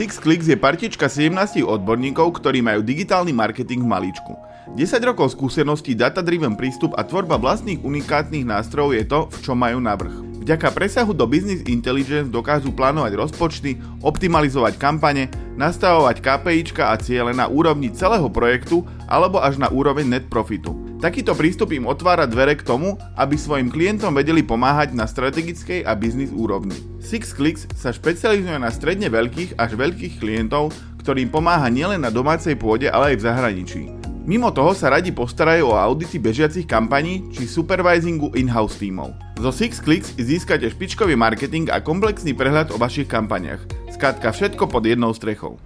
SixClicks je partička 17 odborníkov, ktorí majú digitálny marketing v maličku. 10 rokov skúseností, data-driven prístup a tvorba vlastných unikátnych nástrojov je to, v čom majú navrh. Vďaka presahu do business intelligence dokážu plánovať rozpočty, optimalizovať kampane, nastavovať KPIčka a ciele na úrovni celého projektu alebo až na úroveň net profitu. Takýto prístup im otvára dvere k tomu, aby svojim klientom vedeli pomáhať na strategickej a biznis úrovni. SixClicks sa špecializuje na stredne veľkých až veľkých klientov, ktorým pomáha nielen na domácej pôde, ale aj v zahraničí. Mimo toho sa radi postarajú o audity bežiacich kampaní či supervisingu in-house tímov. Zo SixClicks získate špičkový marketing a komplexný prehľad o vašich kampaniach. Skrátka všetko pod jednou strechou.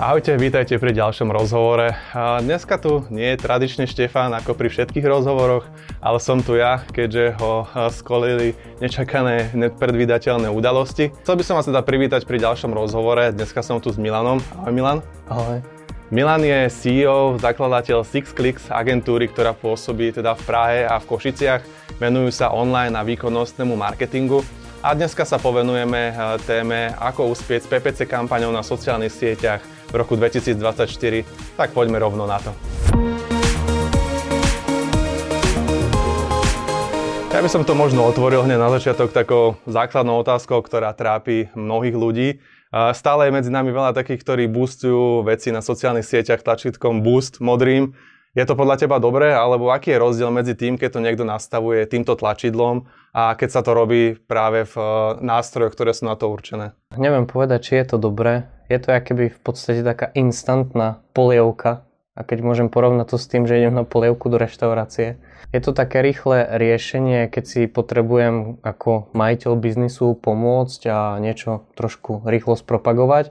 Ahojte, vítajte pri ďalšom rozhovore. Dneska tu nie je tradične Štefán ako pri všetkých rozhovoroch, ale som tu ja, keďže ho skolili nečakané, nepredvídateľné udalosti. Chcel by som vás teda privítať pri ďalšom rozhovore. Dneska som tu s Milanom. Ahoj Milan. Ahoj. Milan je CEO, zakladateľ SixClicks agentúry, ktorá pôsobí teda v Prahe a v Košiciach. Venujú sa online a výkonnostnému marketingu. A dneska sa povenujeme téme, ako uspieť s PPC kampaňou na sociálnych sieťach, v roku 2024, tak poďme rovno na to. Ja by som to možno otvoril hneď na začiatok takou základnou otázkou, ktorá trápi mnohých ľudí. Stále je medzi nami veľa takých, ktorí boostujú veci na sociálnych sieťach tlačítkom boost modrým. Je to podľa teba dobré, alebo aký je rozdiel medzi tým, keď to niekto nastavuje týmto tlačidlom a keď sa to robí práve v nástrojoch, ktoré sú na to určené? Neviem povedať, či je to dobré je to akéby v podstate taká instantná polievka. A keď môžem porovnať to s tým, že idem na polievku do reštaurácie, je to také rýchle riešenie, keď si potrebujem ako majiteľ biznisu pomôcť a niečo trošku rýchlo spropagovať.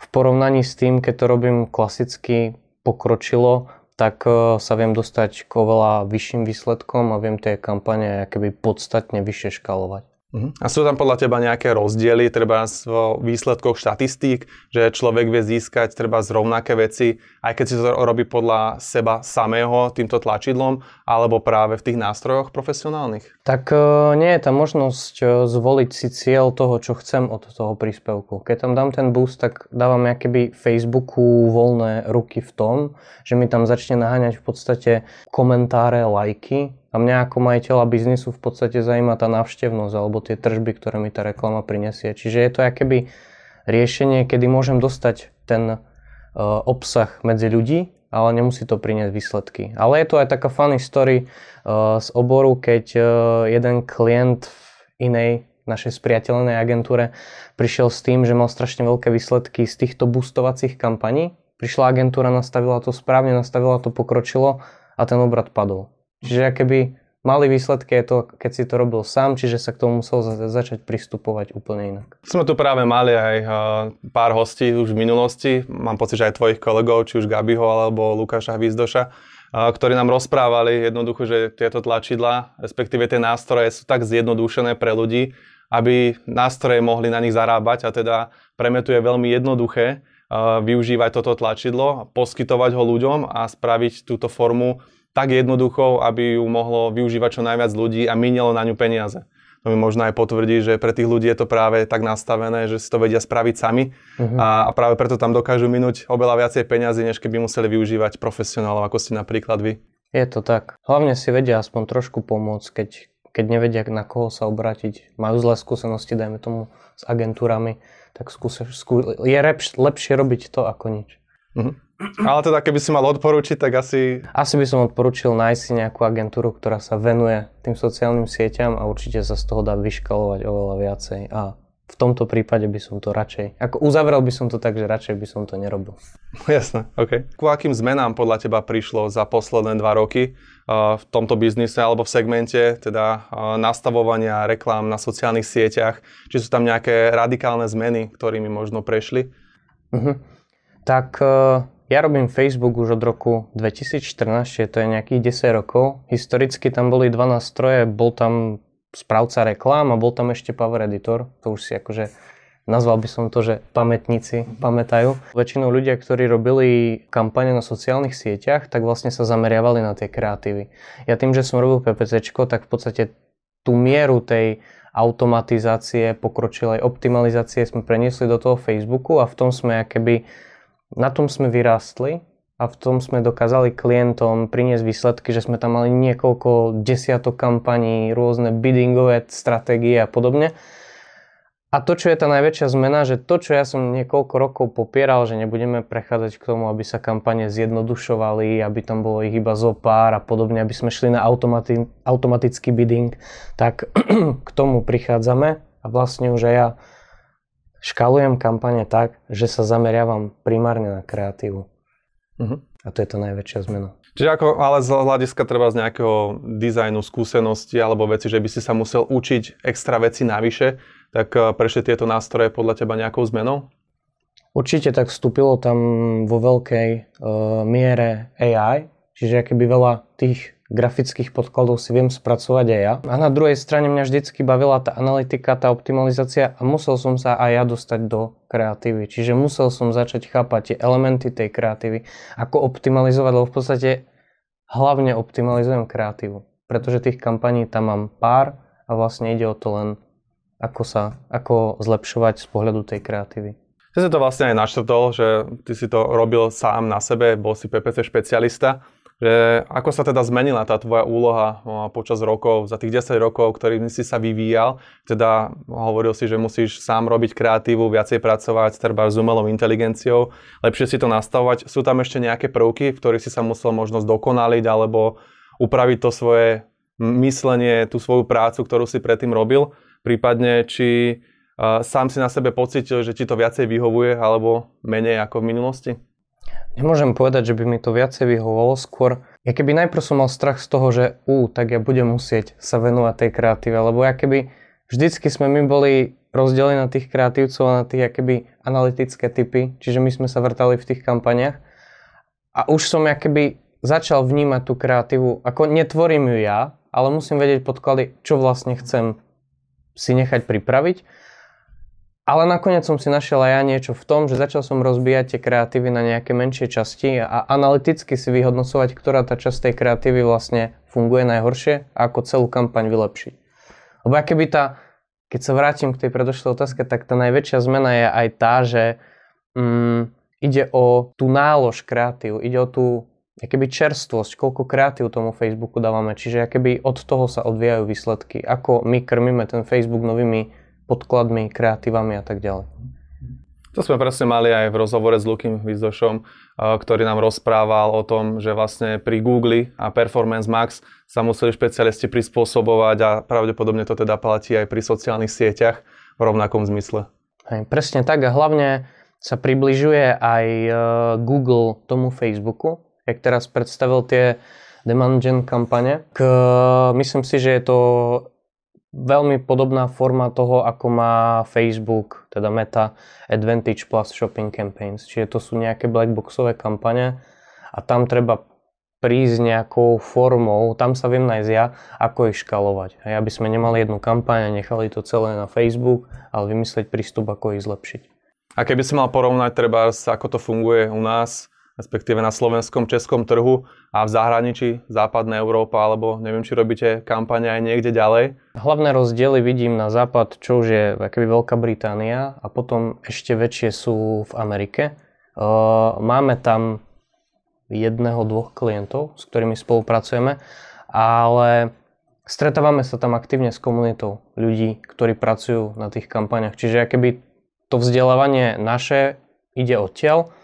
V porovnaní s tým, keď to robím klasicky pokročilo, tak e, sa viem dostať k oveľa vyšším výsledkom a viem tie kampane keby podstatne vyššie škalovať. A sú tam podľa teba nejaké rozdiely, treba v výsledkoch štatistík, že človek vie získať treba z rovnaké veci, aj keď si to robí podľa seba samého týmto tlačidlom, alebo práve v tých nástrojoch profesionálnych? Tak uh, nie je tam možnosť uh, zvoliť si cieľ toho, čo chcem od toho príspevku. Keď tam dám ten boost, tak dávam keby Facebooku voľné ruky v tom, že mi tam začne naháňať v podstate komentáre, lajky, a mňa ako majiteľa biznisu v podstate zaujíma tá návštevnosť alebo tie tržby, ktoré mi tá reklama prinesie. Čiže je to akéby riešenie, kedy môžem dostať ten uh, obsah medzi ľudí, ale nemusí to priniesť výsledky. Ale je to aj taká funny story uh, z oboru, keď uh, jeden klient v inej našej spriateľnej agentúre prišiel s tým, že mal strašne veľké výsledky z týchto boostovacích kampaní. Prišla agentúra, nastavila to správne, nastavila to, pokročilo a ten obrad padol. Čiže keby mali výsledky je to, keď si to robil sám, čiže sa k tomu musel začať pristupovať úplne inak. Sme tu práve mali aj pár hostí už v minulosti, mám pocit, že aj tvojich kolegov, či už Gabiho alebo Lukáša Hvizdoša, ktorí nám rozprávali jednoducho, že tieto tlačidla, respektíve tie nástroje sú tak zjednodušené pre ľudí, aby nástroje mohli na nich zarábať a teda pre mňa tu je veľmi jednoduché využívať toto tlačidlo, poskytovať ho ľuďom a spraviť túto formu tak jednoduchou, aby ju mohlo využívať čo najviac ľudí a minelo na ňu peniaze. To mi možno aj potvrdí, že pre tých ľudí je to práve tak nastavené, že si to vedia spraviť sami uh-huh. a, a práve preto tam dokážu minúť oveľa viacej peniazy, než keby museli využívať profesionálov, ako ste napríklad vy. Je to tak. Hlavne si vedia aspoň trošku pomôcť, keď, keď nevedia, na koho sa obrátiť. Majú zlé skúsenosti, dajme tomu, s agentúrami, tak skúse, skú, je lepš, lepšie robiť to ako nič. Uh-huh. Ale teda keby si mal odporúčiť, tak asi... Asi by som odporúčil nájsť si nejakú agentúru, ktorá sa venuje tým sociálnym sieťam a určite sa z toho dá vyškalovať oveľa viacej. A v tomto prípade by som to radšej... Ako uzavrel by som to tak, že radšej by som to nerobil. Jasné, OK. Ku akým zmenám podľa teba prišlo za posledné dva roky uh, v tomto biznise alebo v segmente, teda uh, nastavovania reklám na sociálnych sieťach? Či sú tam nejaké radikálne zmeny, ktorými možno prešli? Uh-huh. Tak... Uh ja robím Facebook už od roku 2014, čiže to je nejakých 10 rokov. Historicky tam boli dva nástroje, bol tam správca reklám a bol tam ešte Power Editor. To už si akože nazval by som to, že pamätníci pamätajú. Väčšinou ľudia, ktorí robili kampane na sociálnych sieťach, tak vlastne sa zameriavali na tie kreatívy. Ja tým, že som robil PPC, tak v podstate tú mieru tej automatizácie, pokročilej optimalizácie sme preniesli do toho Facebooku a v tom sme keby, na tom sme vyrástli a v tom sme dokázali klientom priniesť výsledky, že sme tam mali niekoľko desiatok kampaní, rôzne biddingové stratégie a podobne. A to, čo je tá najväčšia zmena, že to, čo ja som niekoľko rokov popieral, že nebudeme prechádzať k tomu, aby sa kampane zjednodušovali, aby tam bolo ich iba zo pár a podobne, aby sme šli na automati- automatický bidding, tak k tomu prichádzame a vlastne už aj ja škalujem kampane tak, že sa zameriavam primárne na kreatívu. Uh-huh. A to je tá najväčšia zmena. Čiže ako, ale z hľadiska treba z nejakého dizajnu, skúsenosti alebo veci, že by si sa musel učiť extra veci navyše, tak eh, prešli tieto nástroje podľa teba nejakou zmenou? Určite tak vstúpilo tam vo veľkej uh, miere AI, čiže keby veľa tých grafických podkladov si viem spracovať aj ja. A na druhej strane mňa vždycky bavila tá analytika, tá optimalizácia a musel som sa aj ja dostať do kreatívy. Čiže musel som začať chápať tie elementy tej kreatívy, ako optimalizovať, lebo v podstate hlavne optimalizujem kreatívu. Pretože tých kampaní tam mám pár a vlastne ide o to len, ako sa, ako zlepšovať z pohľadu tej kreatívy. Ty si to vlastne aj naštrtol, že ty si to robil sám na sebe, bol si PPC špecialista že ako sa teda zmenila tá tvoja úloha no, počas rokov, za tých 10 rokov, ktorými si sa vyvíjal, teda hovoril si, že musíš sám robiť kreatívu, viacej pracovať treba s umelou inteligenciou, lepšie si to nastavovať. Sú tam ešte nejaké prvky, v ktorých si sa musel možno zdokonaliť alebo upraviť to svoje myslenie, tú svoju prácu, ktorú si predtým robil, prípadne či sám si na sebe pocitil, že ti to viacej vyhovuje alebo menej ako v minulosti? Nemôžem povedať, že by mi to viacej vyhovovalo skôr. Ja keby najprv som mal strach z toho, že ú, tak ja budem musieť sa venovať tej kreatíve, lebo ja keby vždycky sme my boli rozdelení na tých kreatívcov a na tých keby analytické typy, čiže my sme sa vrtali v tých kampaniach a už som keby začal vnímať tú kreatívu, ako netvorím ju ja, ale musím vedieť podklady, čo vlastne chcem si nechať pripraviť ale nakoniec som si našiel aj ja niečo v tom, že začal som rozbíjať tie kreatívy na nejaké menšie časti a analyticky si vyhodnocovať, ktorá tá časť tej kreatívy vlastne funguje najhoršie a ako celú kampaň vylepšiť. Lebo keby tá, keď sa vrátim k tej predošlej otázke, tak tá najväčšia zmena je aj tá, že mm, ide o tú nálož kreatív, ide o tú keby čerstvosť, koľko kreatív tomu Facebooku dávame. Čiže keby od toho sa odvíjajú výsledky. Ako my krmíme ten Facebook novými podkladmi, kreatívami a tak ďalej. To sme presne mali aj v rozhovore s Lukým Vizdošom, ktorý nám rozprával o tom, že vlastne pri Google a Performance Max sa museli špecialisti prispôsobovať a pravdepodobne to teda platí aj pri sociálnych sieťach v rovnakom zmysle. Hej, presne tak a hlavne sa približuje aj e, Google tomu Facebooku, jak teraz predstavil tie demand gen kampane. K, myslím si, že je to veľmi podobná forma toho, ako má Facebook, teda Meta Advantage Plus Shopping Campaigns. Čiže to sú nejaké blackboxové kampane a tam treba prísť nejakou formou, tam sa viem nájsť ja, ako ich škalovať. A aby sme nemali jednu kampaň a nechali to celé na Facebook, ale vymyslieť prístup, ako ich zlepšiť. A keby si mal porovnať treba, ako to funguje u nás, respektíve na slovenskom, českom trhu a v zahraničí, západná Európa, alebo neviem, či robíte kampane aj niekde ďalej? Hlavné rozdiely vidím na západ, čo už je akoby Veľká Británia a potom ešte väčšie sú v Amerike. Máme tam jedného, dvoch klientov, s ktorými spolupracujeme, ale stretávame sa tam aktívne s komunitou ľudí, ktorí pracujú na tých kampaniach. Čiže akoby to vzdelávanie naše ide odtiaľ,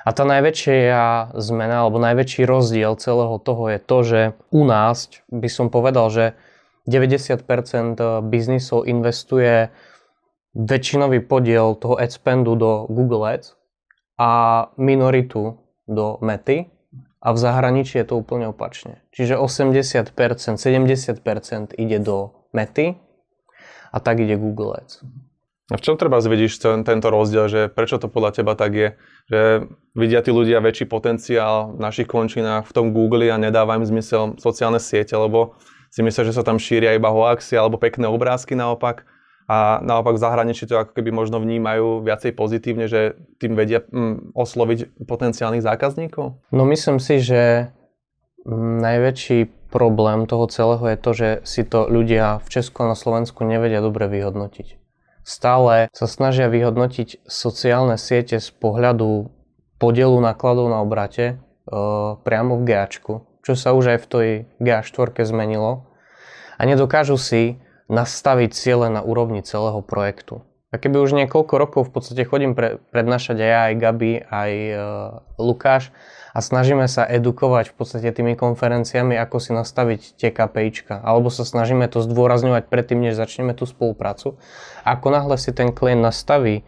a tá najväčšia zmena alebo najväčší rozdiel celého toho je to, že u nás by som povedal, že 90% biznisov investuje väčšinový podiel toho ad spendu do Google Ads a minoritu do Mety a v zahraničí je to úplne opačne. Čiže 80%, 70% ide do Mety a tak ide Google Ads. A v čom treba zvidíš ten, tento rozdiel, že prečo to podľa teba tak je? Že vidia tí ľudia väčší potenciál v našich končinách v tom Google a nedáva im zmysel sociálne siete, lebo si myslia, že sa tam šíria iba hoaxy alebo pekné obrázky naopak. A naopak v zahraničí to ako keby možno vnímajú viacej pozitívne, že tým vedia mm, osloviť potenciálnych zákazníkov? No myslím si, že Najväčší problém toho celého je to, že si to ľudia v Česku a na Slovensku nevedia dobre vyhodnotiť. Stále sa snažia vyhodnotiť sociálne siete z pohľadu podielu nákladov na obrate e, priamo v GAčku, čo sa už aj v tej GA4 zmenilo a nedokážu si nastaviť ciele na úrovni celého projektu. A keby už niekoľko rokov v podstate chodím pre, prednášať aj ja, aj Gabi, aj e, Lukáš a snažíme sa edukovať v podstate tými konferenciami, ako si nastaviť tie KPIčka. Alebo sa snažíme to zdôrazňovať predtým, než začneme tú spoluprácu. Ako náhle si ten klient nastaví,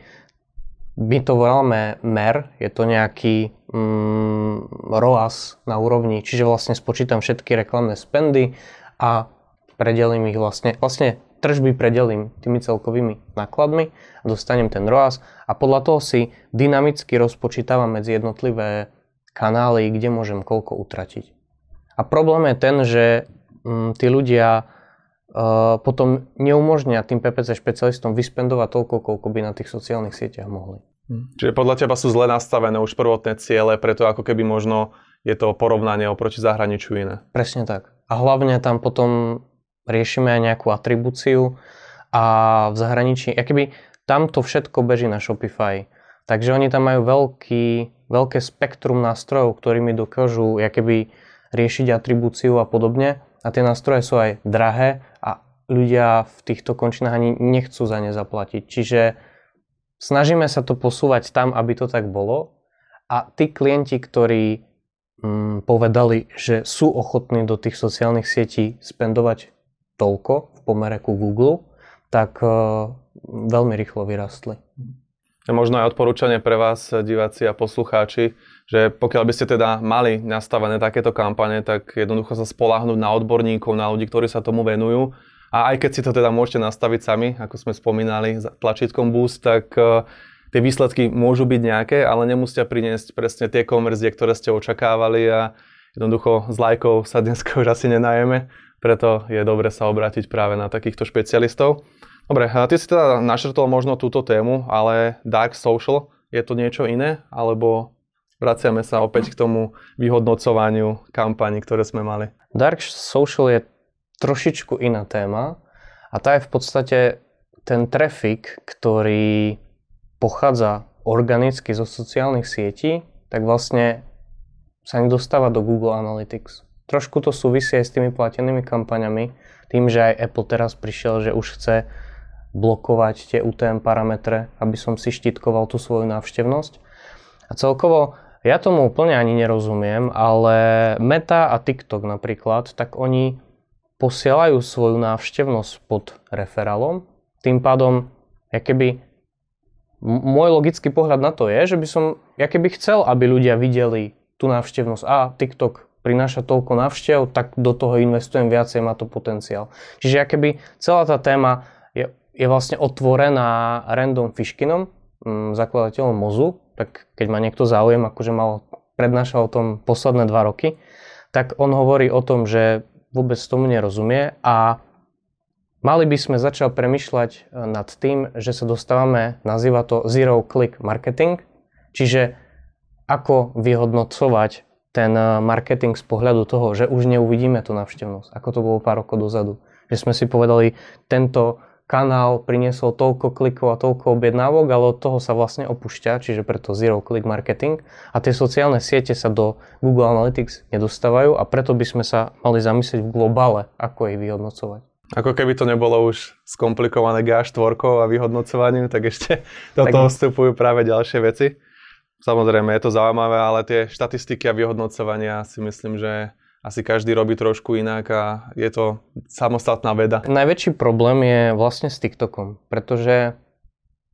my to voláme MER, je to nejaký mm, ROAS na úrovni, čiže vlastne spočítam všetky reklamné spendy a predelím ich vlastne, vlastne tržby predelím tými celkovými nákladmi a dostanem ten ROAS a podľa toho si dynamicky rozpočítavam medzi jednotlivé kanály, kde môžem koľko utratiť. A problém je ten, že mm, tí ľudia uh, potom neumožnia tým PPC špecialistom vyspendovať toľko, koľko by na tých sociálnych sieťach mohli. Hm. Čiže podľa teba sú zle nastavené už prvotné ciele, preto ako keby možno je to porovnanie oproti zahraničiu iné. Presne tak. A hlavne tam potom riešime aj nejakú atribúciu a v zahraničí, keby tam to všetko beží na Shopify. Takže oni tam majú veľký, veľké spektrum nástrojov, ktorými dokážu keby riešiť atribúciu a podobne. A tie nástroje sú aj drahé a ľudia v týchto končinách ani nechcú za ne zaplatiť. Čiže snažíme sa to posúvať tam, aby to tak bolo. A tí klienti, ktorí mm, povedali, že sú ochotní do tých sociálnych sietí spendovať toľko v pomere ku Google, tak uh, veľmi rýchlo vyrastli. Možno aj odporúčanie pre vás, diváci a poslucháči, že pokiaľ by ste teda mali nastavené takéto kampane, tak jednoducho sa spolahnúť na odborníkov, na ľudí, ktorí sa tomu venujú. A aj keď si to teda môžete nastaviť sami, ako sme spomínali, za tlačítkom Boost, tak uh, tie výsledky môžu byť nejaké, ale nemusia priniesť presne tie konverzie, ktoré ste očakávali a jednoducho s lajkov sa dneska už asi nenajeme preto je dobre sa obrátiť práve na takýchto špecialistov. Dobre, ty si teda našrtol možno túto tému, ale Dark Social, je to niečo iné? Alebo vraciame sa opäť k tomu vyhodnocovaniu kampaní, ktoré sme mali? Dark Social je trošičku iná téma a tá je v podstate ten trafik, ktorý pochádza organicky zo sociálnych sietí, tak vlastne sa nedostáva do Google Analytics. Trošku to súvisí aj s tými platenými kampaňami, tým, že aj Apple teraz prišiel, že už chce blokovať tie UTM parametre, aby som si štítkoval tú svoju návštevnosť. A celkovo ja tomu úplne ani nerozumiem, ale Meta a TikTok napríklad, tak oni posielajú svoju návštevnosť pod referálom. Tým pádom, ja keby môj logický pohľad na to je, že by som, ja keby chcel, aby ľudia videli tú návštevnosť a TikTok prináša toľko návštev, tak do toho investujem viacej, má to potenciál. Čiže keby celá tá téma je, je vlastne otvorená Random Fishkinom, mm, zakladateľom Mozu, tak keď ma niekto záujem, akože mal prednášal o tom posledné dva roky, tak on hovorí o tom, že vôbec tomu nerozumie a mali by sme začať premyšľať e, nad tým, že sa dostávame, nazýva to Zero Click Marketing, čiže ako vyhodnocovať ten eh, marketing z pohľadu toho, že už neuvidíme tú navštevnosť, ako to bolo pár rokov dozadu. Že sme si povedali, tento kanál priniesol toľko klikov a toľko objednávok, ale od toho sa vlastne opúšťa, čiže preto zero click marketing a tie sociálne siete sa do Google Analytics nedostávajú a preto by sme sa mali zamyslieť v globále, ako ich vyhodnocovať. Ako keby to nebolo už skomplikované GA4 a vyhodnocovaním, tak ešte do tak... toho vstupujú práve ďalšie veci. Samozrejme, je to zaujímavé, ale tie štatistiky a vyhodnocovania si myslím, že asi každý robí trošku inak a je to samostatná veda. Najväčší problém je vlastne s TikTokom, pretože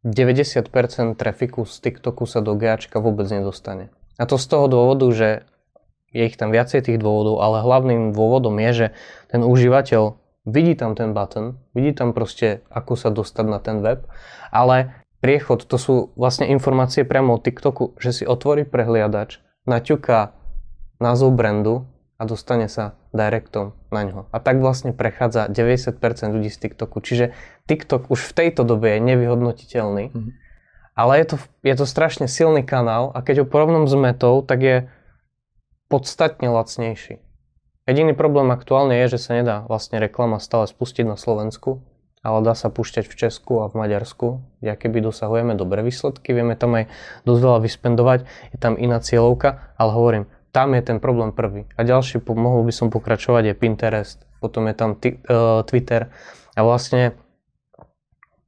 90% trafiku z TikToku sa do GAčka vôbec nedostane. A to z toho dôvodu, že je ich tam viacej tých dôvodov, ale hlavným dôvodom je, že ten užívateľ vidí tam ten button, vidí tam proste, ako sa dostať na ten web, ale priechod, to sú vlastne informácie priamo od TikToku, že si otvorí prehliadač, naťuká názov brandu a dostane sa directom na ňo. A tak vlastne prechádza 90% ľudí z TikToku. Čiže TikTok už v tejto dobe je nevyhodnotiteľný. Mm-hmm. Ale je to, je to strašne silný kanál a keď ho porovnom s metou, tak je podstatne lacnejší. Jediný problém aktuálne je, že sa nedá vlastne reklama stále spustiť na Slovensku, ale dá sa púšťať v Česku a v Maďarsku, kde keby dosahujeme dobré výsledky, vieme tam aj dosť veľa vyspendovať, je tam iná cieľovka, ale hovorím, tam je ten problém prvý. A ďalší, mohol by som pokračovať, je Pinterest, potom je tam t- uh, Twitter a vlastne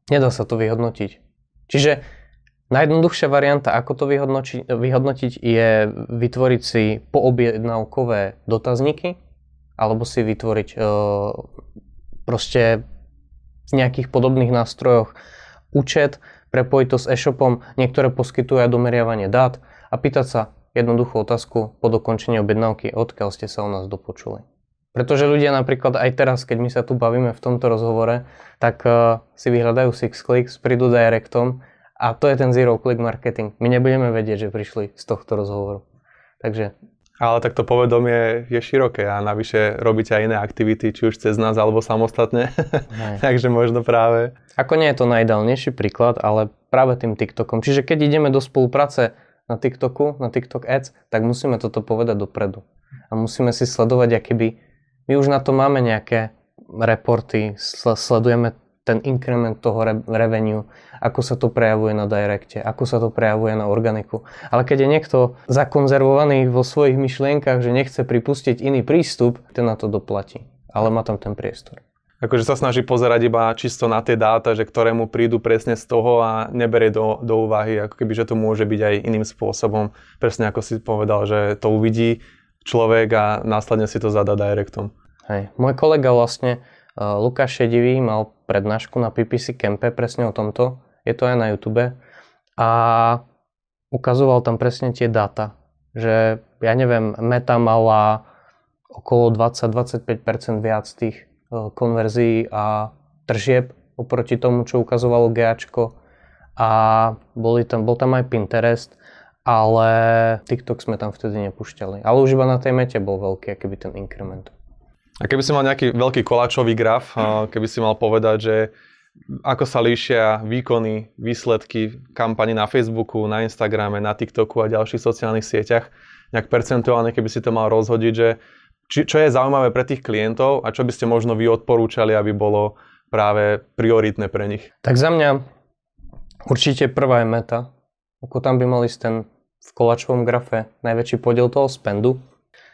nedá sa to vyhodnotiť. Čiže Najjednoduchšia varianta, ako to vyhodnotiť, vyhodnotiť je vytvoriť si poobjednávkové dotazníky alebo si vytvoriť e, proste v nejakých podobných nástrojoch účet, prepojiť to s e-shopom, niektoré poskytujú aj domeriavanie dát a pýtať sa jednoduchú otázku po dokončení objednávky, odkiaľ ste sa o nás dopočuli. Pretože ľudia napríklad aj teraz, keď my sa tu bavíme v tomto rozhovore, tak uh, si vyhľadajú Sixclicks, prídu directom a to je ten zero click marketing. My nebudeme vedieť, že prišli z tohto rozhovoru. Takže ale tak to povedomie je široké a navyše robíte aj iné aktivity, či už cez nás alebo samostatne. Takže možno práve... Ako nie je to najideálnejší príklad, ale práve tým TikTokom. Čiže keď ideme do spolupráce na TikToku, na TikTok Ads, tak musíme toto povedať dopredu. A musíme si sledovať, aký by... My už na to máme nejaké reporty, sledujeme ten inkrement toho re- revenue, ako sa to prejavuje na directe, ako sa to prejavuje na organiku. Ale keď je niekto zakonzervovaný vo svojich myšlienkach, že nechce pripustiť iný prístup, ten na to doplatí. Ale má tam ten priestor. Akože sa snaží pozerať iba čisto na tie dáta, že ktoré mu prídu presne z toho a neberie do, do úvahy, ako keby, že to môže byť aj iným spôsobom. Presne ako si povedal, že to uvidí človek a následne si to zadá directom. Hej. Môj kolega vlastne Lukáš Šedivý mal prednášku na PPC Campe presne o tomto. Je to aj na YouTube. A ukazoval tam presne tie dáta. Že, ja neviem, Meta mala okolo 20-25% viac tých konverzií a tržieb oproti tomu, čo ukazovalo GAčko. A boli tam, bol tam aj Pinterest, ale TikTok sme tam vtedy nepúšťali. Ale už iba na tej mete bol veľký, aký by ten inkrement. A keby si mal nejaký veľký koláčový graf, keby si mal povedať, že ako sa líšia výkony, výsledky kampani na Facebooku, na Instagrame, na TikToku a ďalších sociálnych sieťach, nejak percentuálne, keby si to mal rozhodiť, že či, čo je zaujímavé pre tých klientov a čo by ste možno vy odporúčali, aby bolo práve prioritné pre nich? Tak za mňa určite prvá je meta. Ako tam by mali ten v kolačovom grafe najväčší podiel toho spendu.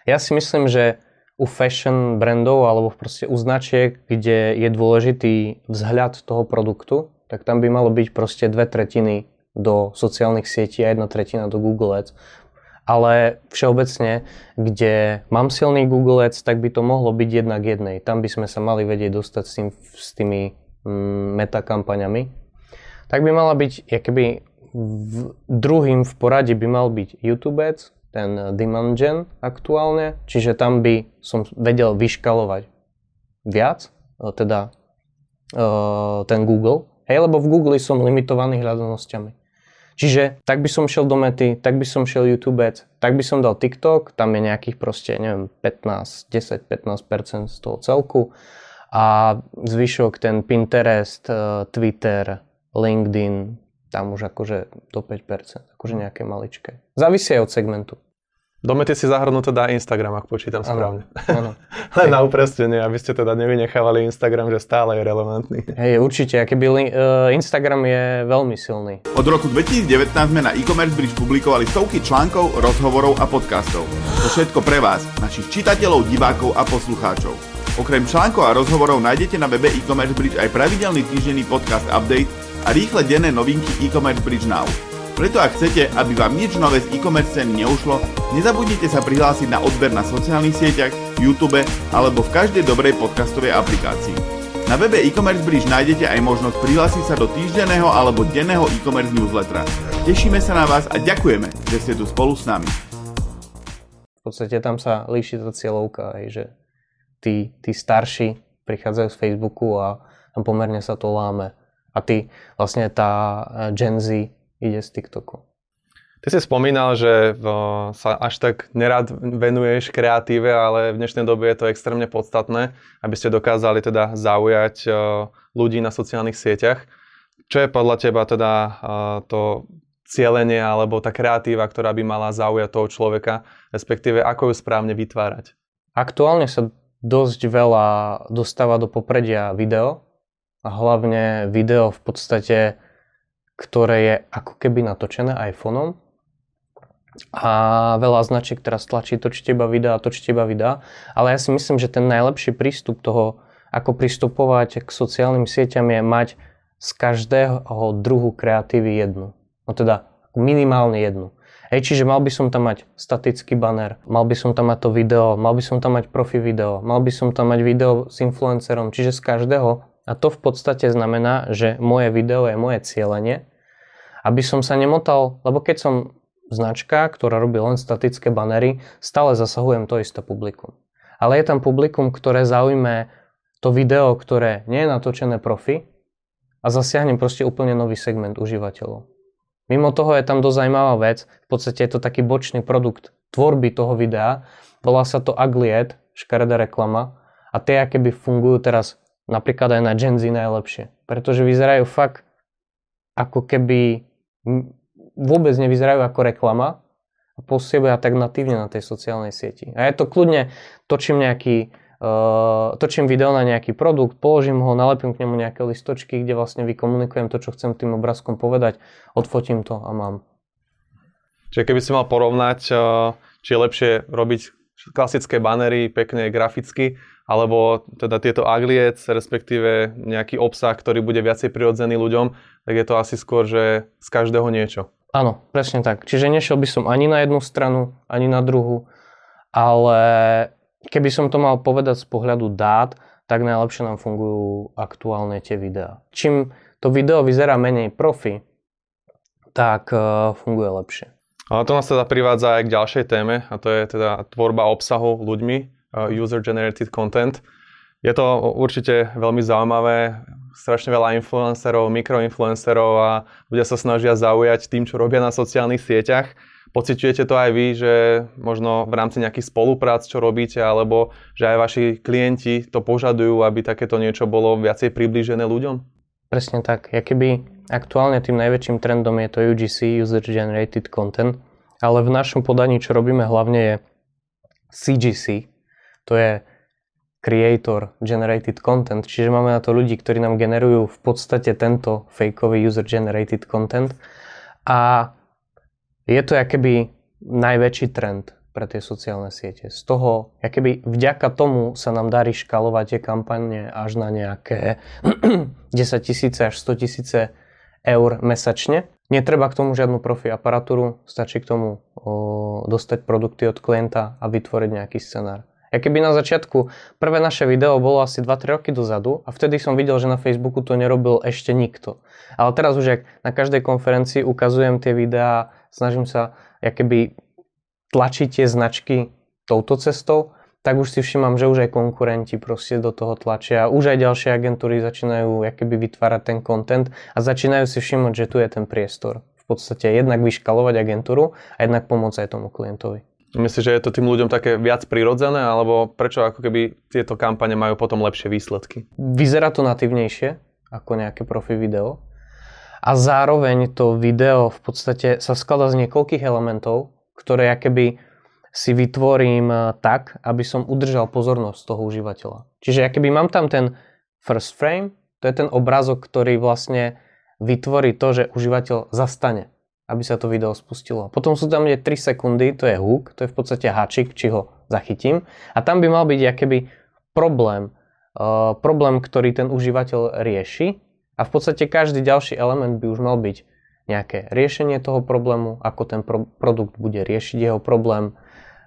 Ja si myslím, že u fashion brandov alebo proste u značiek, kde je dôležitý vzhľad toho produktu, tak tam by malo byť proste dve tretiny do sociálnych sietí a jedna tretina do Google Ads. Ale všeobecne, kde mám silný Google Ads, tak by to mohlo byť jednak jednej. Tam by sme sa mali vedieť dostať s, tým, s tými mm, metakampaňami. Tak by mala byť, keby v, druhým v poradí by mal byť YouTube Ads, ten demand gen aktuálne, čiže tam by som vedel vyškalovať viac, e, teda e, ten Google, hej, lebo v Google som limitovaný hľadanosťami. Čiže tak by som šiel do mety, tak by som šiel YouTube tak by som dal TikTok, tam je nejakých proste, neviem, 15, 10-15% z toho celku a zvyšok ten Pinterest, e, Twitter, LinkedIn, tam už akože do 5%, akože nejaké maličké. Závisí aj od segmentu. Do mety si zahrnú teda Instagram, ak počítam ano, správne. Ano. Len na uprestenie, aby ste teda nevynechávali Instagram, že stále je relevantný. Hej, určite. Keby uh, Instagram je veľmi silný. Od roku 2019 sme na e-commerce bridge publikovali stovky článkov, rozhovorov a podcastov. To všetko pre vás, našich čitateľov, divákov a poslucháčov. Okrem článkov a rozhovorov nájdete na webe e-commerce bridge aj pravidelný týždenný podcast update a rýchle denné novinky e-commerce bridge now. Preto ak chcete, aby vám nič nové z e-commerce neušlo, nezabudnite sa prihlásiť na odber na sociálnych sieťach, YouTube alebo v každej dobrej podcastovej aplikácii. Na webe e-commerce bridge nájdete aj možnosť prihlásiť sa do týždenného alebo denného e-commerce newslettera. Tešíme sa na vás a ďakujeme, že ste tu spolu s nami. V podstate tam sa líši tá cieľovka, že tí, tí starší prichádzajú z Facebooku a tam pomerne sa to láme. A ty, vlastne tá Gen Z, ide z TikToku. Ty si spomínal, že sa až tak nerad venuješ kreatíve, ale v dnešnej dobe je to extrémne podstatné, aby ste dokázali teda zaujať ľudí na sociálnych sieťach. Čo je podľa teba teda to cieľenie alebo tá kreatíva, ktorá by mala zaujať toho človeka, respektíve ako ju správne vytvárať? aktuálne sa dosť veľa dostáva do popredia video a hlavne video v podstate, ktoré je ako keby natočené iPhoneom a veľa značiek teraz tlačí točiť iba videa, točiť iba videa, ale ja si myslím, že ten najlepší prístup toho, ako pristupovať k sociálnym sieťam je mať z každého druhu kreatívy jednu. No teda minimálne jednu. Hej, čiže mal by som tam mať statický banner, mal by som tam mať to video, mal by som tam mať profi video, mal by som tam mať video s influencerom, čiže z každého. A to v podstate znamená, že moje video je moje cieľenie, aby som sa nemotal, lebo keď som značka, ktorá robí len statické banery, stále zasahujem to isté publikum. Ale je tam publikum, ktoré zaujme to video, ktoré nie je natočené profi a zasiahnem proste úplne nový segment užívateľov. Mimo toho je tam dosť zaujímavá vec, v podstate je to taký bočný produkt tvorby toho videa, volá sa to Ugly Ad, škaredá reklama a tie keby fungujú teraz napríklad aj na Gen Z najlepšie, pretože vyzerajú fakt ako keby vôbec nevyzerajú ako reklama a pôsobia tak natívne na tej sociálnej sieti. A ja to kľudne točím nejaký Uh, točím video na nejaký produkt, položím ho, nalepím k nemu nejaké listočky, kde vlastne vykomunikujem to, čo chcem tým obrázkom povedať, odfotím to a mám. Čiže keby si mal porovnať, uh, či je lepšie robiť klasické banery, pekne graficky, alebo teda tieto agliec, respektíve nejaký obsah, ktorý bude viacej prirodzený ľuďom, tak je to asi skôr, že z každého niečo. Áno, presne tak. Čiže nešiel by som ani na jednu stranu, ani na druhú, ale Keby som to mal povedať z pohľadu dát, tak najlepšie nám fungujú aktuálne tie videá. Čím to video vyzerá menej profi, tak uh, funguje lepšie. A to nás teda privádza aj k ďalšej téme a to je teda tvorba obsahu ľuďmi, uh, user-generated content. Je to určite veľmi zaujímavé, strašne veľa influencerov, mikroinfluencerov a ľudia sa snažia zaujať tým, čo robia na sociálnych sieťach. Pociťujete to aj vy, že možno v rámci nejakých spoluprác, čo robíte, alebo že aj vaši klienti to požadujú, aby takéto niečo bolo viacej priblížené ľuďom? Presne tak. Ja keby aktuálne tým najväčším trendom je to UGC, User Generated Content, ale v našom podaní, čo robíme hlavne je CGC, to je Creator Generated Content, čiže máme na to ľudí, ktorí nám generujú v podstate tento fakeový User Generated Content. A je to keby najväčší trend pre tie sociálne siete. Z toho, keby vďaka tomu sa nám darí škalovať tie kampane až na nejaké 10 tisíce až 100 tisíce eur mesačne. Netreba k tomu žiadnu profi aparatúru, stačí k tomu o, dostať produkty od klienta a vytvoriť nejaký scenár. Ja keby na začiatku, prvé naše video bolo asi 2-3 roky dozadu a vtedy som videl, že na Facebooku to nerobil ešte nikto. Ale teraz už, ak na každej konferencii ukazujem tie videá snažím sa keby tlačiť tie značky touto cestou, tak už si všímam, že už aj konkurenti proste do toho tlačia. Už aj ďalšie agentúry začínajú keby vytvárať ten content a začínajú si všimnúť, že tu je ten priestor. V podstate jednak vyškalovať agentúru a jednak pomôcť aj tomu klientovi. Myslíš, že je to tým ľuďom také viac prirodzené, alebo prečo ako keby tieto kampane majú potom lepšie výsledky? Vyzerá to natívnejšie ako nejaké profi video a zároveň to video v podstate sa skladá z niekoľkých elementov, ktoré ja si vytvorím eh, tak, aby som udržal pozornosť toho užívateľa. Čiže ja mám tam ten first frame, to je ten obrázok, ktorý vlastne vytvorí to, že užívateľ zastane, aby sa to video spustilo. Potom sú tam 3 sekundy, to je hook, to je v podstate háčik, či ho zachytím. A tam by mal byť keby problém, uh, problém, ktorý ten užívateľ rieši a v podstate každý ďalší element by už mal byť nejaké riešenie toho problému, ako ten pro- produkt bude riešiť jeho problém,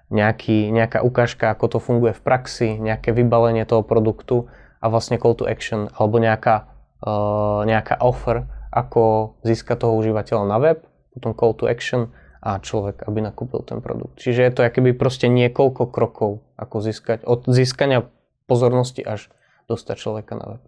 nejaký, nejaká ukážka, ako to funguje v praxi, nejaké vybalenie toho produktu a vlastne call to action alebo nejaká, uh, nejaká offer, ako získať toho užívateľa na web, potom call to action a človek, aby nakúpil ten produkt. Čiže je to akoby proste niekoľko krokov, ako získať, od získania pozornosti až dostať človeka na web.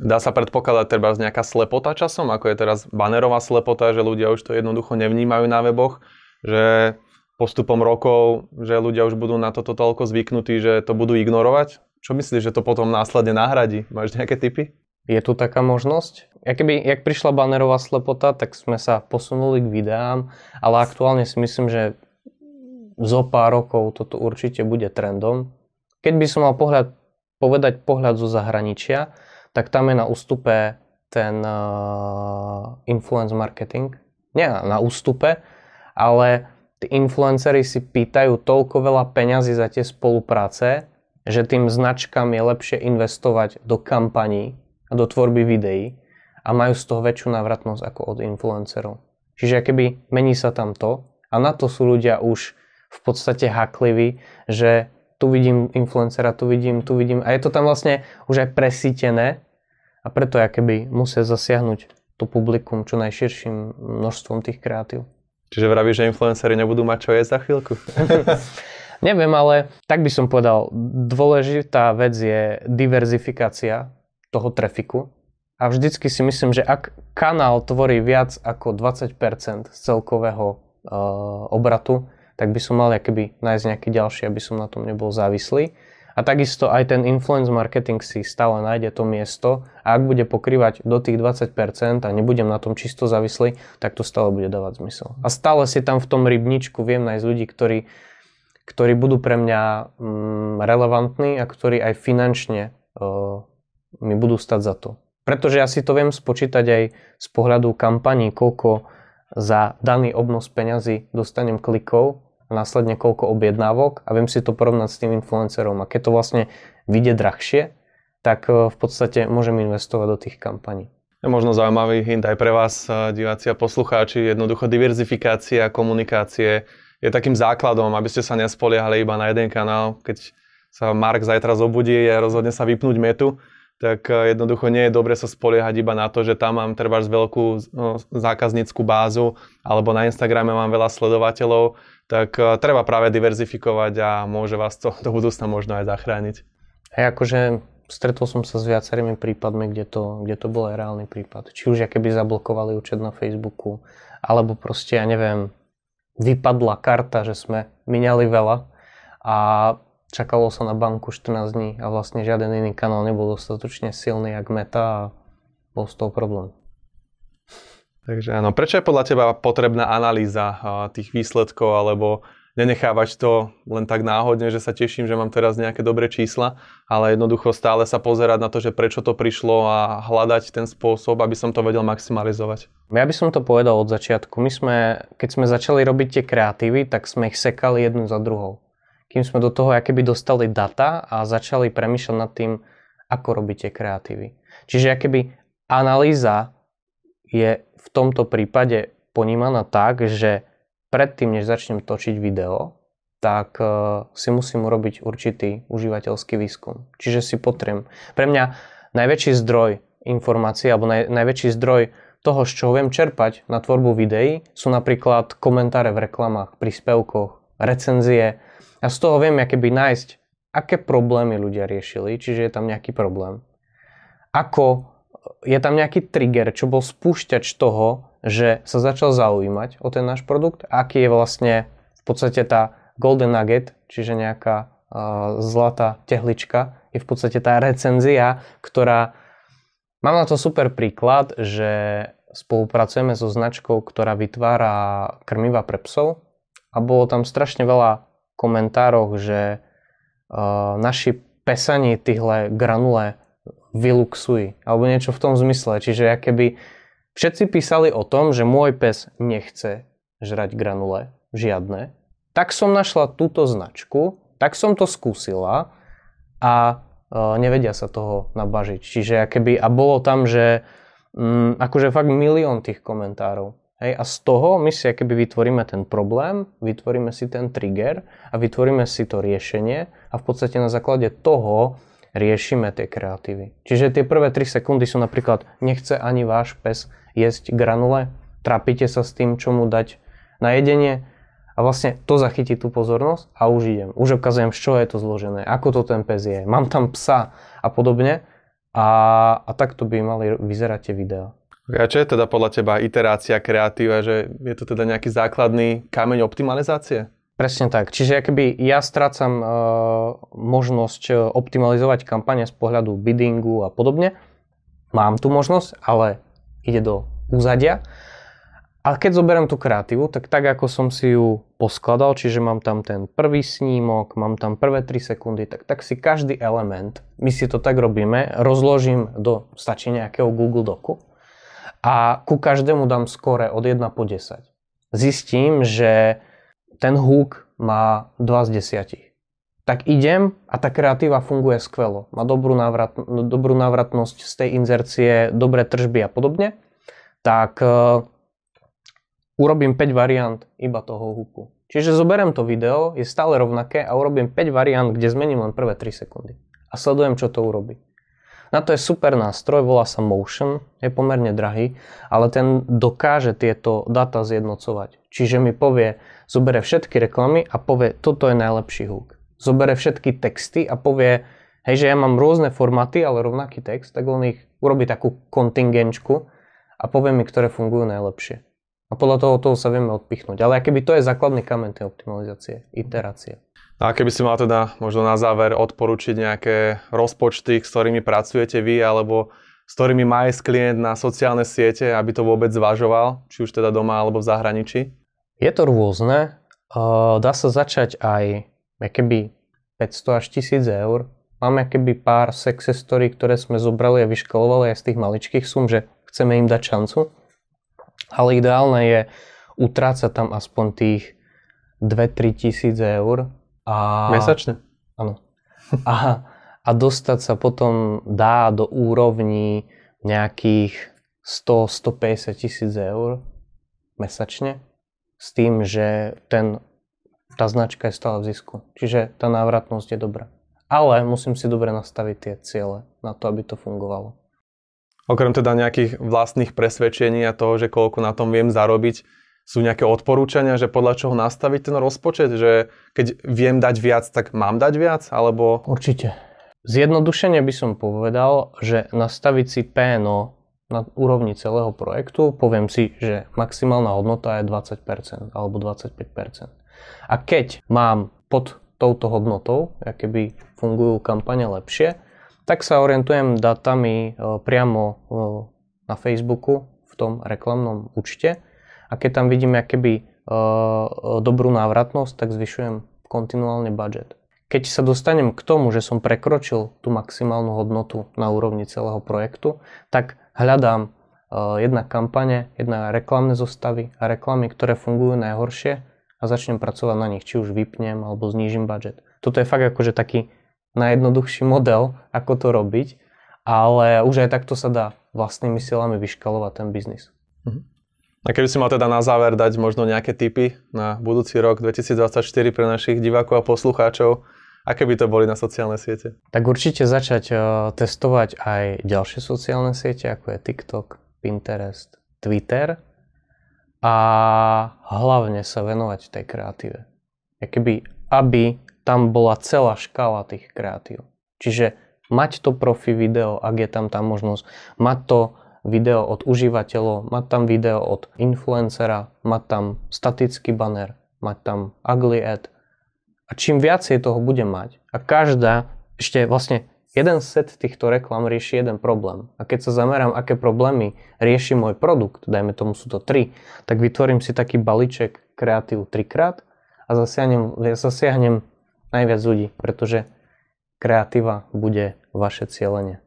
Dá sa predpokladať treba nejaká slepota časom, ako je teraz banerová slepota, že ľudia už to jednoducho nevnímajú na weboch, že postupom rokov, že ľudia už budú na toto toľko zvyknutí, že to budú ignorovať? Čo myslíš, že to potom následne nahradí? Máš nejaké typy? Je tu taká možnosť. Ja jak prišla banerová slepota, tak sme sa posunuli k videám, ale aktuálne si myslím, že zo pár rokov toto určite bude trendom keď by som mal pohľad, povedať pohľad zo zahraničia, tak tam je na ústupe ten uh, influence marketing. Nie na ústupe, ale tí influencery si pýtajú toľko veľa peňazí za tie spolupráce, že tým značkám je lepšie investovať do kampaní a do tvorby videí a majú z toho väčšiu návratnosť ako od influencerov. Čiže keby mení sa tam to a na to sú ľudia už v podstate hakliví, že tu vidím influencera, tu vidím, tu vidím a je to tam vlastne už aj presítené a preto keby musia zasiahnuť to publikum čo najširším množstvom tých kreatív. Čiže vravíš, že influencery nebudú mať čo jesť za chvíľku? Neviem, ale tak by som povedal, dôležitá vec je diverzifikácia toho trafiku. A vždycky si myslím, že ak kanál tvorí viac ako 20% z celkového uh, obratu, tak by som mal keby nájsť nejaký ďalší, aby som na tom nebol závislý. A takisto aj ten influence marketing si stále nájde to miesto a ak bude pokrývať do tých 20% a nebudem na tom čisto závislý, tak to stále bude dávať zmysel. A stále si tam v tom rybničku viem nájsť ľudí, ktorí, ktorí budú pre mňa mm, relevantní a ktorí aj finančne uh, mi budú stať za to. Pretože ja si to viem spočítať aj z pohľadu kampaní, koľko za daný obnos peňazí dostanem klikov následne koľko objednávok a viem si to porovnať s tým influencerom. A keď to vlastne vyjde drahšie, tak e, v podstate môžem investovať do tých kampaní. Možno zaujímavý hint aj pre vás, e, diváci a poslucháči. Jednoducho diverzifikácia komunikácie je takým základom, aby ste sa nespoliehali iba na jeden kanál. Keď sa Mark zajtra zobudí a rozhodne sa vypnúť metu, tak e, jednoducho nie je dobre sa spoliehať iba na to, že tam mám treba veľkú zákazníckú bázu alebo na Instagrame mám veľa sledovateľov tak uh, treba práve diverzifikovať a môže vás to do budúcna možno aj zachrániť. Hej, akože stretol som sa s viacerými prípadmi, kde to, kde to bol aj reálny prípad. Či už keby zablokovali účet na Facebooku, alebo proste, ja neviem, vypadla karta, že sme minali veľa a čakalo sa na banku 14 dní a vlastne žiaden iný kanál nebol dostatočne silný jak Meta a bol z toho problém. Takže áno, prečo je podľa teba potrebná analýza tých výsledkov, alebo nenechávať to len tak náhodne, že sa teším, že mám teraz nejaké dobré čísla, ale jednoducho stále sa pozerať na to, že prečo to prišlo a hľadať ten spôsob, aby som to vedel maximalizovať. Ja by som to povedal od začiatku. My sme, keď sme začali robiť tie kreatívy, tak sme ich sekali jednu za druhou. Kým sme do toho keby dostali data a začali premýšľať nad tým, ako robiť tie kreatívy. Čiže keby analýza je v tomto prípade ponímaná tak, že predtým, než začnem točiť video, tak uh, si musím urobiť určitý užívateľský výskum. Čiže si potriem. Pre mňa najväčší zdroj informácií alebo naj, najväčší zdroj toho, z čoho viem čerpať na tvorbu videí, sú napríklad komentáre v reklamách, príspevkoch, recenzie. A z toho viem keby nájsť, aké problémy ľudia riešili, čiže je tam nejaký problém. Ako je tam nejaký trigger, čo bol spúšťač toho, že sa začal zaujímať o ten náš produkt, aký je vlastne v podstate tá golden nugget, čiže nejaká uh, zlatá tehlička, je v podstate tá recenzia, ktorá... Mám na to super príklad, že spolupracujeme so značkou, ktorá vytvára krmiva pre psov a bolo tam strašne veľa komentárov, že uh, naši pesani týhle granule vyluxuj, alebo niečo v tom zmysle. Čiže ja keby všetci písali o tom, že môj pes nechce žrať granule, žiadne, tak som našla túto značku, tak som to skúsila a e, nevedia sa toho nabažiť. Čiže keby, a bolo tam, že mm, akože fakt milión tých komentárov. Hej, a z toho my si keby vytvoríme ten problém, vytvoríme si ten trigger a vytvoríme si to riešenie a v podstate na základe toho riešime tie kreatívy. Čiže tie prvé 3 sekundy sú napríklad nechce ani váš pes jesť granule, trápite sa s tým, čo mu dať na jedenie a vlastne to zachytí tú pozornosť a už idem. Už ukazujem, z čoho je to zložené, ako to ten pes je, mám tam psa a podobne a, a takto by mali vyzerať tie videá. A čo je teda podľa teba iterácia kreatíva, že je to teda nejaký základný kameň optimalizácie? Presne tak. Čiže keby ja strácam uh, možnosť e, optimalizovať kampane z pohľadu biddingu a podobne, mám tu možnosť, ale ide do úzadia. A keď zoberiem tú kreatívu, tak tak ako som si ju poskladal, čiže mám tam ten prvý snímok, mám tam prvé 3 sekundy, tak, tak si každý element, my si to tak robíme, rozložím do, stačí nejakého Google Docu a ku každému dám skore od 1 po 10. Zistím, že ten hook má 2 z 10 tak idem a tá kreatíva funguje skvelo. Má dobrú, návrat, dobrú návratnosť z tej inzercie, dobré tržby a podobne. Tak uh, urobím 5 variant iba toho hooku. Čiže zoberiem to video, je stále rovnaké a urobím 5 variant, kde zmením len prvé 3 sekundy. A sledujem, čo to urobí. Na to je super nástroj, volá sa Motion, je pomerne drahý, ale ten dokáže tieto data zjednocovať. Čiže mi povie, zobere všetky reklamy a povie, toto je najlepší hook zobere všetky texty a povie, hej, že ja mám rôzne formáty, ale rovnaký text, tak on ich urobí takú kontingenčku a povie mi, ktoré fungujú najlepšie. A podľa toho, toho sa vieme odpichnúť. Ale keby to je základný kamen tej optimalizácie, iterácie. A keby si mal teda možno na záver odporučiť nejaké rozpočty, s ktorými pracujete vy, alebo s ktorými má ísť klient na sociálne siete, aby to vôbec zvažoval, či už teda doma alebo v zahraničí? Je to rôzne. Dá sa začať aj keby 500 až 1000 eur. Máme keby pár success story, ktoré sme zobrali a vyškolovali aj z tých maličkých sum, že chceme im dať šancu. Ale ideálne je utrácať tam aspoň tých 2-3 tisíc eur. A... Mesačne? Áno. A, a dostať sa potom dá do úrovní nejakých 100-150 tisíc eur mesačne s tým, že ten tá značka je stále v zisku. Čiže tá návratnosť je dobrá. Ale musím si dobre nastaviť tie ciele na to, aby to fungovalo. Okrem teda nejakých vlastných presvedčení a toho, že koľko na tom viem zarobiť, sú nejaké odporúčania, že podľa čoho nastaviť ten rozpočet? Že keď viem dať viac, tak mám dať viac? Alebo... Určite. Zjednodušene by som povedal, že nastaviť si PNO na úrovni celého projektu, poviem si, že maximálna hodnota je 20% alebo 25%. A keď mám pod touto hodnotou, keby fungujú kampane lepšie, tak sa orientujem datami e, priamo e, na Facebooku v tom reklamnom účte a keď tam vidím keby e, dobrú návratnosť, tak zvyšujem kontinuálne budget. Keď sa dostanem k tomu, že som prekročil tú maximálnu hodnotu na úrovni celého projektu, tak hľadám jedna kampane, jedna reklamné zostavy a reklamy, ktoré fungujú najhoršie a začnem pracovať na nich, či už vypnem alebo znížim budget. Toto je fakt akože taký najjednoduchší model, ako to robiť, ale už aj takto sa dá vlastnými silami vyškalovať ten biznis. Uh-huh. A keby si mal teda na záver dať možno nejaké tipy na budúci rok 2024 pre našich divákov a poslucháčov, aké by to boli na sociálne siete? Tak určite začať uh, testovať aj ďalšie sociálne siete, ako je TikTok, Pinterest, Twitter a hlavne sa venovať tej kreatíve. Keby, aby tam bola celá škála tých kreatív. Čiže mať to profi video, ak je tam tá možnosť, mať to video od užívateľov, mať tam video od influencera, mať tam statický banner, mať tam ugly ad. A čím viacej toho bude mať, a každá, ešte vlastne jeden set týchto reklam rieši jeden problém. A keď sa zamerám, aké problémy rieši môj produkt, dajme tomu sú to tri, tak vytvorím si taký balíček kreatív trikrát a zasiahnem, zasiahnem najviac ľudí, pretože kreatíva bude vaše cieľenie.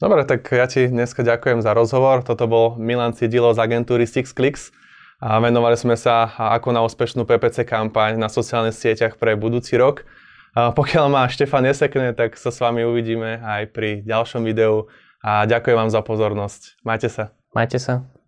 Dobre, tak ja ti dneska ďakujem za rozhovor. Toto bol Milan Cidilo z agentúry Six Clicks a venovali sme sa ako na úspešnú PPC kampaň na sociálnych sieťach pre budúci rok. A pokiaľ ma Štefan nesekne, tak sa s vami uvidíme aj pri ďalšom videu a ďakujem vám za pozornosť. Majte sa. Majte sa.